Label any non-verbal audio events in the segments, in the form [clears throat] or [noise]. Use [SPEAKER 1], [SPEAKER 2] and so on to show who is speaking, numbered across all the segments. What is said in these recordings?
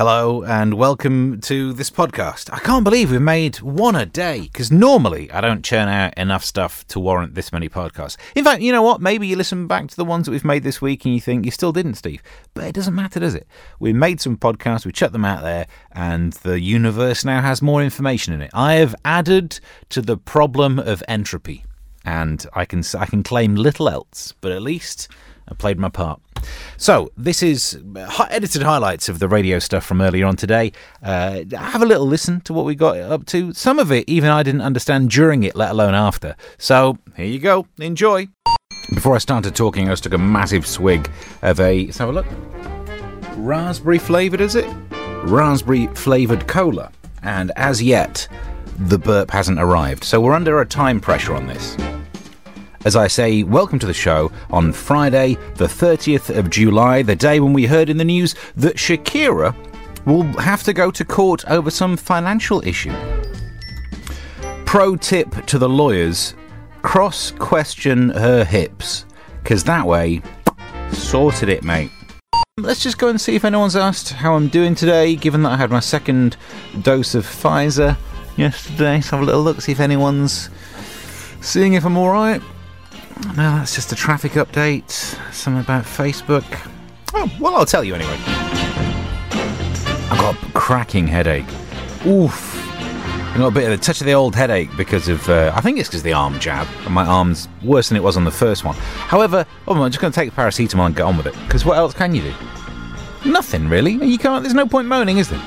[SPEAKER 1] Hello and welcome to this podcast. I can't believe we've made one a day because normally I don't churn out enough stuff to warrant this many podcasts. In fact, you know what? Maybe you listen back to the ones that we've made this week and you think you still didn't, Steve. But it doesn't matter, does it? We made some podcasts, we chucked them out there, and the universe now has more information in it. I have added to the problem of entropy, and I can I can claim little else, but at least I played my part. So, this is edited highlights of the radio stuff from earlier on today. Uh, have a little listen to what we got up to. Some of it, even I didn't understand during it, let alone after. So, here you go. Enjoy. Before I started talking, I just took a massive swig of a. Let's have a look. Raspberry flavoured, is it? Raspberry flavoured cola. And as yet, the burp hasn't arrived. So, we're under a time pressure on this as I say, welcome to the show on Friday, the 30th of July, the day when we heard in the news that Shakira will have to go to court over some financial issue. Pro tip to the lawyers cross question her hips, because that way, sorted it, mate. Let's just go and see if anyone's asked how I'm doing today, given that I had my second dose of Pfizer yesterday. Let's have a little look, see if anyone's seeing if I'm alright. No, that's just a traffic update. Something about Facebook. Oh, well, I'll tell you anyway. I've got a cracking headache. Oof. I got a bit of a touch of the old headache because of, uh, I think it's because of the arm jab. And my arm's worse than it was on the first one. However, oh, I'm just going to take the paracetamol and get on with it. Because what else can you do? Nothing, really. You can't, there's no point moaning, is there?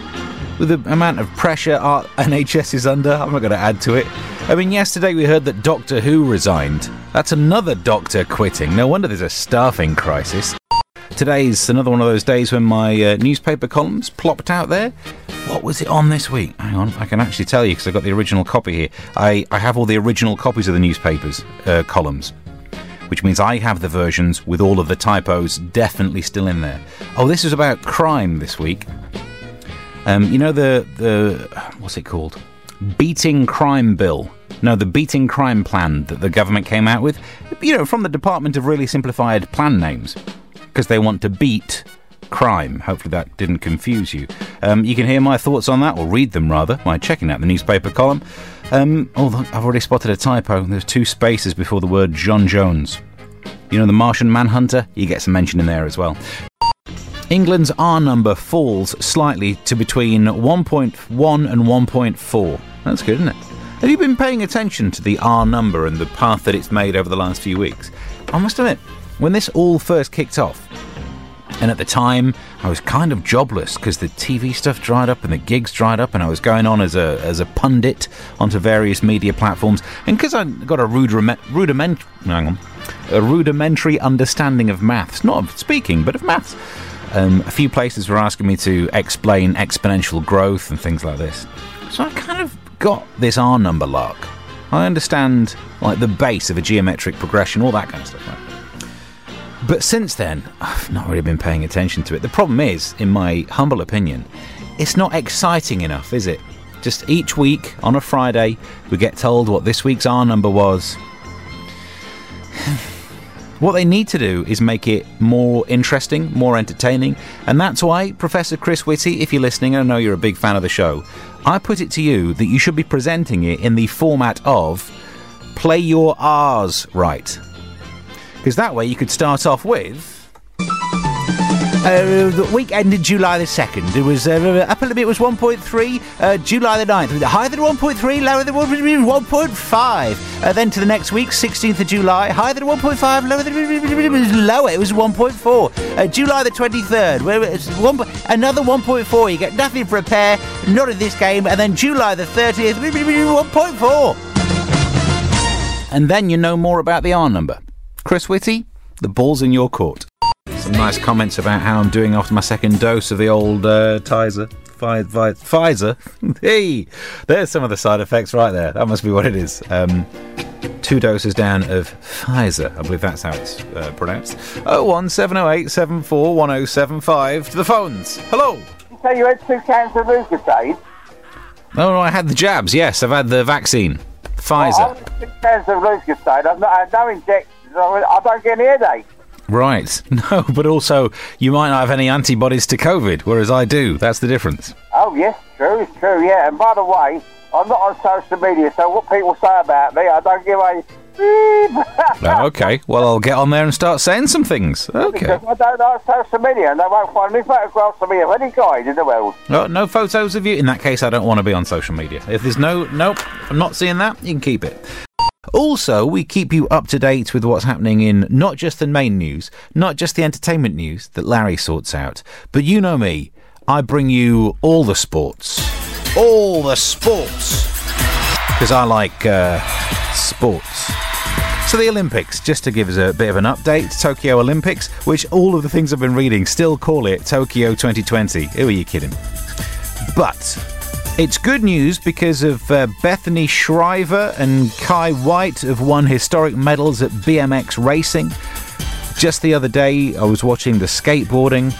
[SPEAKER 1] With the amount of pressure our NHS is under, I'm not going to add to it. I mean, yesterday we heard that Doctor Who resigned. That's another doctor quitting. No wonder there's a staffing crisis. Today's another one of those days when my uh, newspaper columns plopped out there. What was it on this week? Hang on, I can actually tell you because I've got the original copy here. I, I have all the original copies of the newspapers uh, columns, which means I have the versions with all of the typos definitely still in there. Oh, this is about crime this week. Um, you know the the what's it called? Beating Crime Bill. No, the Beating Crime Plan that the government came out with. You know, from the Department of Really Simplified Plan Names. Because they want to beat crime. Hopefully that didn't confuse you. Um, you can hear my thoughts on that, or read them rather, by checking out the newspaper column. Um, oh, I've already spotted a typo. There's two spaces before the word John Jones. You know, the Martian Manhunter? He gets a mention in there as well. England's R number falls slightly to between 1.1 and 1.4. That's good, isn't it? Have you been paying attention to the R number and the path that it's made over the last few weeks? I must admit, when this all first kicked off, and at the time I was kind of jobless because the TV stuff dried up and the gigs dried up, and I was going on as a as a pundit onto various media platforms, and because I got a rudiment, rudiment, hang on, a rudimentary understanding of maths, not of speaking, but of maths. Um, a few places were asking me to explain exponential growth and things like this. So I kind of got this R number lark. I understand like the base of a geometric progression, all that kind of stuff. Right? But since then, I've not really been paying attention to it. The problem is, in my humble opinion, it's not exciting enough, is it? Just each week on a Friday, we get told what this week's R number was. What they need to do is make it more interesting, more entertaining, and that's why, Professor Chris Whitty, if you're listening, I know you're a big fan of the show, I put it to you that you should be presenting it in the format of play your R's right. Because that way you could start off with. Uh, the week ended July the 2nd. It was uh, upper limit was 1.3, uh, July the 9th. Higher than 1.3, lower than 1.5. Uh, then to the next week, 16th of July, higher than 1.5, lower than it lower. It was 1.4. Uh, July the 23rd, where one, another 1.4. You get nothing for a pair, not in this game. And then July the 30th, 1.4. And then you know more about the R number. Chris Whitty, the ball's in your court. Some nice comments about how I'm doing after my second dose of the old uh, Tizer. Pfizer. [laughs] hey, there's some of the side effects right there. That must be what it is. Um, two doses down of Pfizer. I believe that's how it's uh, pronounced. 01708 741075 to the phones. Hello.
[SPEAKER 2] You say you had two cans of Lucozade?
[SPEAKER 1] No, no, I had the jabs. Yes, I've had the vaccine. Pfizer.
[SPEAKER 2] Oh, I had two cans of Lucozade. I've not had no injections. I don't get any headache.
[SPEAKER 1] Right. [laughs] No, but also you might not have any antibodies to COVID, whereas I do. That's the difference.
[SPEAKER 2] Oh, yes, true, it's true, yeah. And by the way, I'm not on social media, so what people say about me, I don't give a... [laughs]
[SPEAKER 1] Oh, okay. Well, I'll get on there and start saying some things. Okay.
[SPEAKER 2] Because I don't like social media, and they won't find any photographs of me of any kind in the world.
[SPEAKER 1] Oh, no photos of you. In that case, I don't want to be on social media. If there's no, nope, I'm not seeing that. You can keep it. Also, we keep you up to date with what's happening in not just the main news, not just the entertainment news that Larry sorts out, but you know me. I bring you all the sports. All the sports. Because I like uh, sports. So the Olympics, just to give us a bit of an update, Tokyo Olympics, which all of the things I've been reading still call it Tokyo 2020. Who are you kidding? But it's good news because of uh, Bethany Shriver and Kye Whyte have won historic medals at BMX racing. Just the other day, I was watching the skateboarding,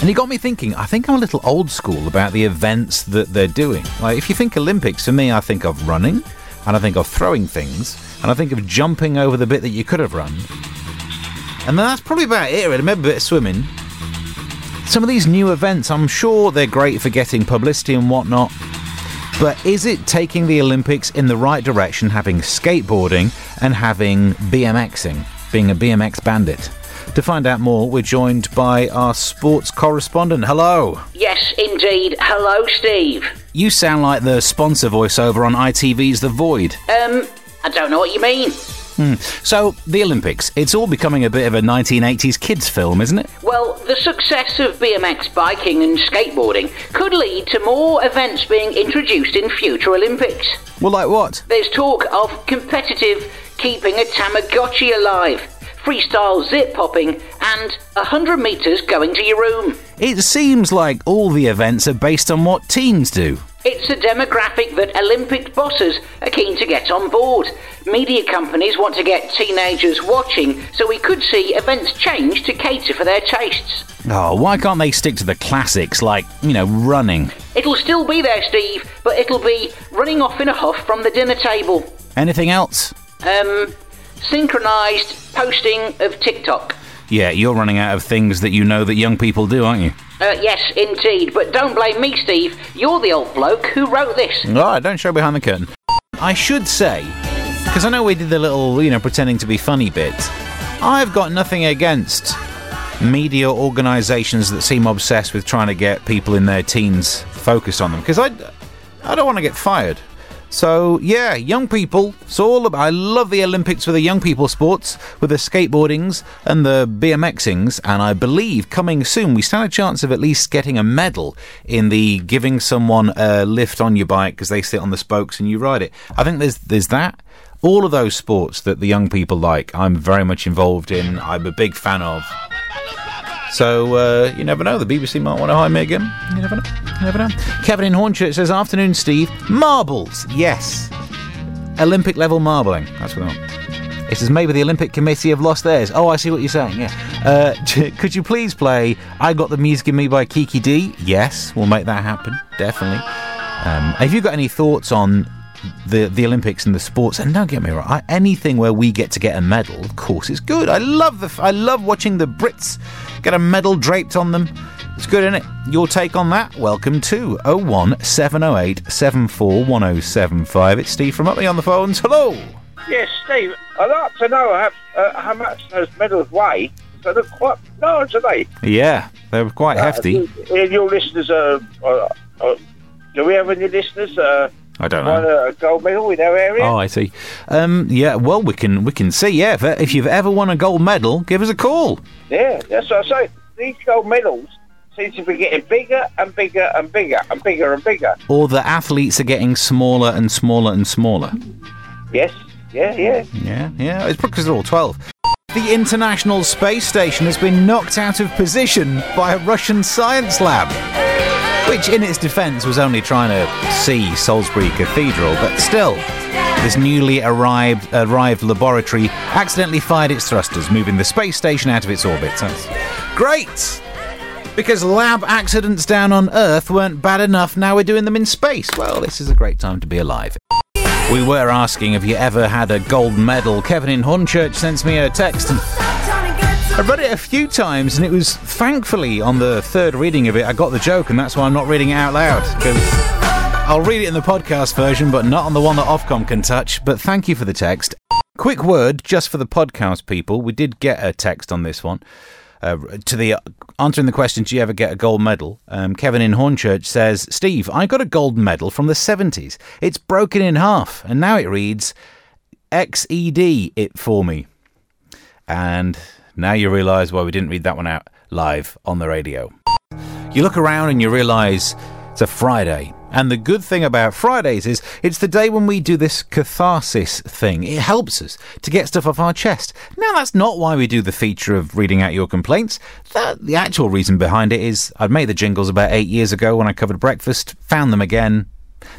[SPEAKER 1] and it got me thinking. I think I'm a little old school about the events that they're doing. Like, if you think Olympics, for me, I think of running, and I think of throwing things, and I think of jumping over the bit that you could have run. And that's probably about it. really. Maybe a bit of swimming. Some of these new events, I'm sure they're great for getting publicity and whatnot. But is it taking the Olympics in the right direction, having skateboarding and having BMXing, being a BMX bandit? To find out more, we're joined by our sports correspondent. Hello.
[SPEAKER 3] Yes, indeed. Hello, Steve.
[SPEAKER 1] You sound like the sponsor voiceover on ITV's The Void.
[SPEAKER 3] Um, I don't know what you mean. Hmm.
[SPEAKER 1] So, the Olympics, it's all becoming a bit of a 1980s kids film, isn't it?
[SPEAKER 3] Well, the success of BMX biking and skateboarding could lead to more events being introduced in future Olympics.
[SPEAKER 1] Well, like what?
[SPEAKER 3] There's talk of competitive keeping a Tamagotchi alive, freestyle zip popping, and 100 metres going to your room.
[SPEAKER 1] It seems like all the events are based on what teens do.
[SPEAKER 3] It's a demographic that Olympic bosses are keen to get on board. Media companies want to get teenagers watching, so we could see events change to cater for their tastes.
[SPEAKER 1] Oh, why can't they stick to the classics like, you know, running?
[SPEAKER 3] It'll still be there, Steve, but it'll be running off in a huff from the dinner table.
[SPEAKER 1] Anything else?
[SPEAKER 3] Um, synchronised posting of TikTok.
[SPEAKER 1] Yeah, you're running out of things that you know that young people do, aren't you?
[SPEAKER 3] Uh, yes, indeed, but don't blame me, Steve. You're the old bloke who wrote this.
[SPEAKER 1] Right, don't show behind the curtain. I should say, because I know we did the little, you know, pretending to be funny bit, I've got nothing against media organisations that seem obsessed with trying to get people in their teens focused on them, because I, I don't want to get fired. So yeah, young people. It's all about. I love the Olympics for the young people sports, with the skateboardings and the BMXings, and I believe coming soon we stand a chance of at least getting a medal in the giving someone a lift on your bike because they sit on the spokes and you ride it. I think there's there's that. All of those sports that the young people like, I'm very much involved in. I'm a big fan of. So uh, you never know. The BBC might want to hire me again. You never know. You never know. Kevin in Hornchurch says, "Afternoon, Steve. Marbles, yes. Olympic level marbling. That's what I want." It says maybe the Olympic Committee have lost theirs. Oh, I see what you're saying. Yeah. Uh, [laughs] could you please play "I Got the Music in Me" by Kiki Dee? Yes, we'll make that happen. Definitely. Um, have you got any thoughts on the the Olympics and the sports? And don't get me wrong, I, anything where we get to get a medal, of course, it's good. I love the I love watching the Brits get a medal draped on them. It's good, isn't it? Your take on that? Welcome to 01 708 741075. It's Steve from Utley on the phones. Hello.
[SPEAKER 2] Yes, Steve, I'd like to know how, uh, how much those medals weigh. So they're quite large, are they?
[SPEAKER 1] Yeah, they're quite hefty.
[SPEAKER 2] Uh, and your listeners are. Uh, uh, do we have any listeners? Uh,
[SPEAKER 1] I don't know.
[SPEAKER 2] a gold medal in our area?
[SPEAKER 1] Oh, I see. Um, yeah, well, we can we can see. Yeah, if, if you've ever won a gold medal, give us a call.
[SPEAKER 2] Yeah, that's what I say. These gold medals seem to be getting bigger and bigger and bigger and bigger and bigger.
[SPEAKER 1] Or the athletes are getting smaller and smaller and smaller.
[SPEAKER 2] Yes, yeah, yeah.
[SPEAKER 1] Yeah, yeah. It's because they're all 12. The International Space Station has been knocked out of position by a Russian science lab. Which, in its defence, was only trying to see Salisbury Cathedral, but still, this newly arrived, arrived laboratory accidentally fired its thrusters, moving the space station out of its orbit. That's great! Because lab accidents down on Earth weren't bad enough, now we're doing them in space. Well, this is a great time to be alive. We were asking, have you ever had a gold medal? Kevin in Hornchurch sends me a text and I read it a few times, and it was thankfully on the third reading of it, I got the joke, and that's why I'm not reading it out loud. Because I'll read it in the podcast version, but not on the one that Ofcom can touch. But thank you for the text. Quick word just for the podcast people. We did get a text on this one. Uh, to the answering the question, do you ever get a gold medal? Um, Kevin in Hornchurch says, Steve, I got a gold medal from the 70s. It's broken in half, and now it reads XED it for me. And now you realise why we didn't read that one out live on the radio. You look around and you realise it's a Friday. And the good thing about Fridays is it's the day when we do this catharsis thing. It helps us to get stuff off our chest. Now, that's not why we do the feature of reading out your complaints. That, the actual reason behind it is I'd made the jingles about eight years ago when I covered breakfast, found them again,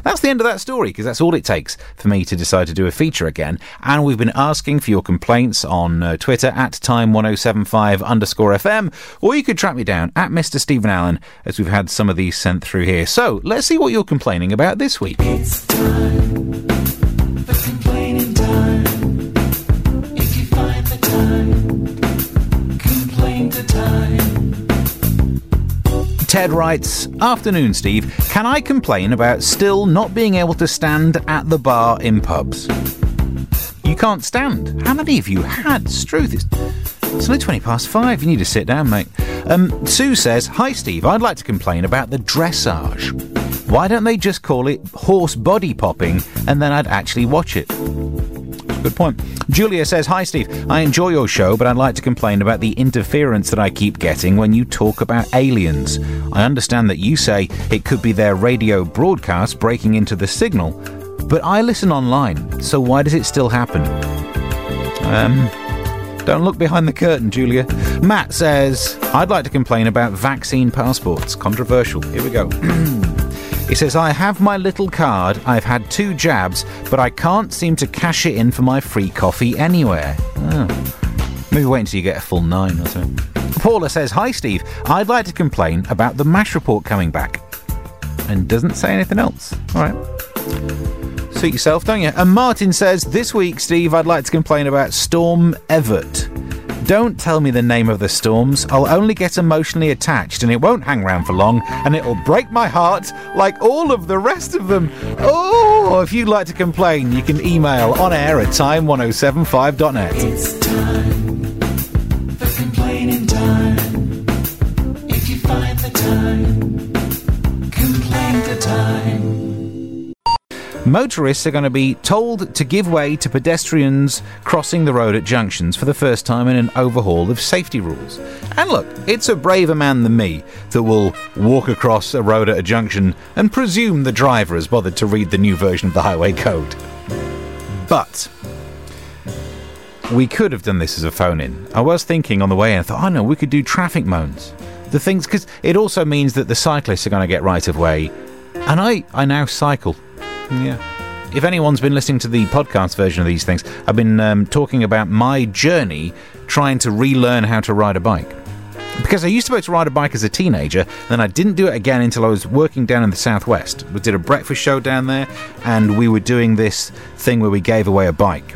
[SPEAKER 1] that's the end of that story because that's all it takes for me to decide to do a feature again. And we've been asking for your complaints on uh, Twitter at time1075 underscore FM, or you could track me down at Mr. Stephen Allen as we've had some of these sent through here. So let's see what you're complaining about this week. Ted writes, Afternoon, Steve. Can I complain about still not being able to stand at the bar in pubs? You can't stand. How many of you had? Struth, it's, it's only 20 past five. You need to sit down, mate. Um, Sue says, Hi, Steve. I'd like to complain about the dressage. Why don't they just call it horse body popping and then I'd actually watch it? Good point. Julia says, Hi, Steve. I enjoy your show, but I'd like to complain about the interference that I keep getting when you talk about aliens. I understand that you say it could be their radio broadcast breaking into the signal, but I listen online, so why does it still happen? Um. Don't look behind the curtain, Julia. Matt says, I'd like to complain about vaccine passports. Controversial. Here we go. [clears throat] He says, I have my little card. I've had two jabs, but I can't seem to cash it in for my free coffee anywhere. Oh. Maybe wait until you get a full nine or something. Paula says, Hi, Steve. I'd like to complain about the MASH report coming back. And doesn't say anything else. All right. Suit yourself, don't you? And Martin says, This week, Steve, I'd like to complain about Storm Evert. Don't tell me the name of the storms. I'll only get emotionally attached and it won't hang around for long and it'll break my heart like all of the rest of them. Oh, if you'd like to complain, you can email on air at time1075.net. Motorists are going to be told to give way to pedestrians crossing the road at junctions for the first time in an overhaul of safety rules. And look, it's a braver man than me that will walk across a road at a junction and presume the driver has bothered to read the new version of the highway code. But we could have done this as a phone in. I was thinking on the way in, I thought, oh no, we could do traffic moans. The things, because it also means that the cyclists are going to get right of way. And I, I now cycle. Yeah. If anyone's been listening to the podcast version of these things, I've been um, talking about my journey trying to relearn how to ride a bike. Because I used to be able to ride a bike as a teenager, then I didn't do it again until I was working down in the southwest. We did a breakfast show down there, and we were doing this thing where we gave away a bike.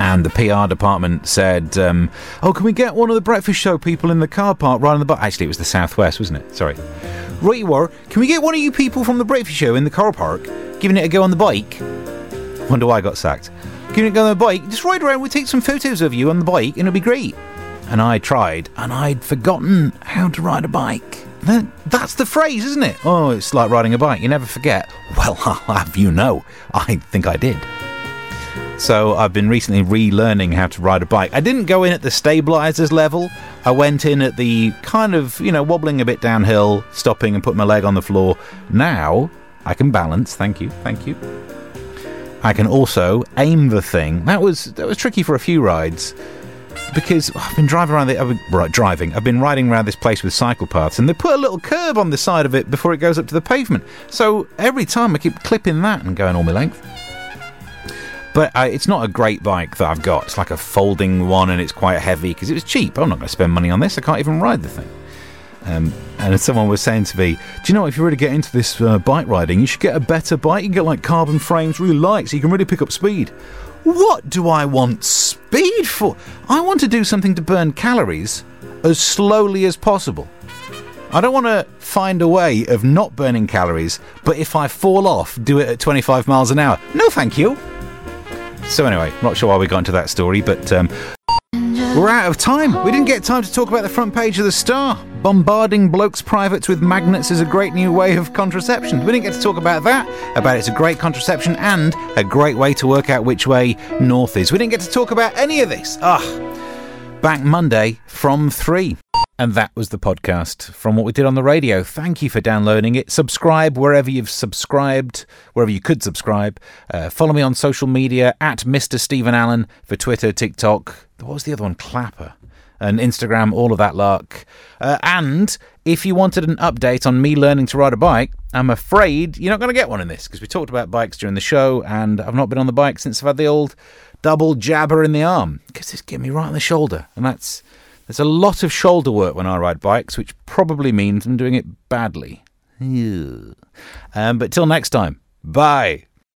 [SPEAKER 1] And the PR department said, um, "Oh, can we get one of the breakfast show people in the car park riding the bike?" Actually, it was the southwest, wasn't it? Sorry. Right, you are. Can we get one of you people from the breakfast show in the car park giving it a go on the bike? Wonder why I got sacked. Giving it a go on the bike. Just ride around. We'll take some photos of you on the bike, and it'll be great. And I tried, and I'd forgotten how to ride a bike. That, that's the phrase, isn't it? Oh, it's like riding a bike. You never forget. [laughs] Well, [laughs] I'll have you know, I think I did. So I've been recently relearning how to ride a bike. I didn't go in at the stabilizers level. I went in at the kind of, you know, wobbling a bit downhill, stopping and putting my leg on the floor. Now I can balance. Thank you. Thank you. I can also aim the thing. That was that was tricky for a few rides because I've been driving around the I've been, driving. I've been riding around this place with cycle paths, and they put a little curb on the side of it before it goes up to the pavement. So every time I keep clipping that and going all my length. But uh, it's not a great bike that I've got. It's like a folding one, and it's quite heavy because it was cheap. I'm not going to spend money on this. I can't even ride the thing. Um, and someone was saying to me, "Do you know if you really get into this uh, bike riding, you should get a better bike. You can get like carbon frames, really light, so you can really pick up speed." What do I want speed for? I want to do something to burn calories as slowly as possible. I don't want to find a way of not burning calories, but if I fall off, do it at 25 miles an hour. No, thank you. So, anyway, not sure why we got into that story, but um, we're out of time. We didn't get time to talk about the front page of the Star. Bombarding blokes' privates with magnets is a great new way of contraception. We didn't get to talk about that, about it's a great contraception and a great way to work out which way north is. We didn't get to talk about any of this. Ugh. Back Monday from 3. And that was the podcast from what we did on the radio. Thank you for downloading it. Subscribe wherever you've subscribed, wherever you could subscribe. Uh, follow me on social media at Mr. Stephen Allen for Twitter, TikTok. What was the other one? Clapper. And Instagram, all of that lark. Uh, and if you wanted an update on me learning to ride a bike, I'm afraid you're not going to get one in this because we talked about bikes during the show, and I've not been on the bike since I've had the old double jabber in the arm because it's getting me right on the shoulder, and that's there's a lot of shoulder work when I ride bikes, which probably means I'm doing it badly. Um, but till next time, bye.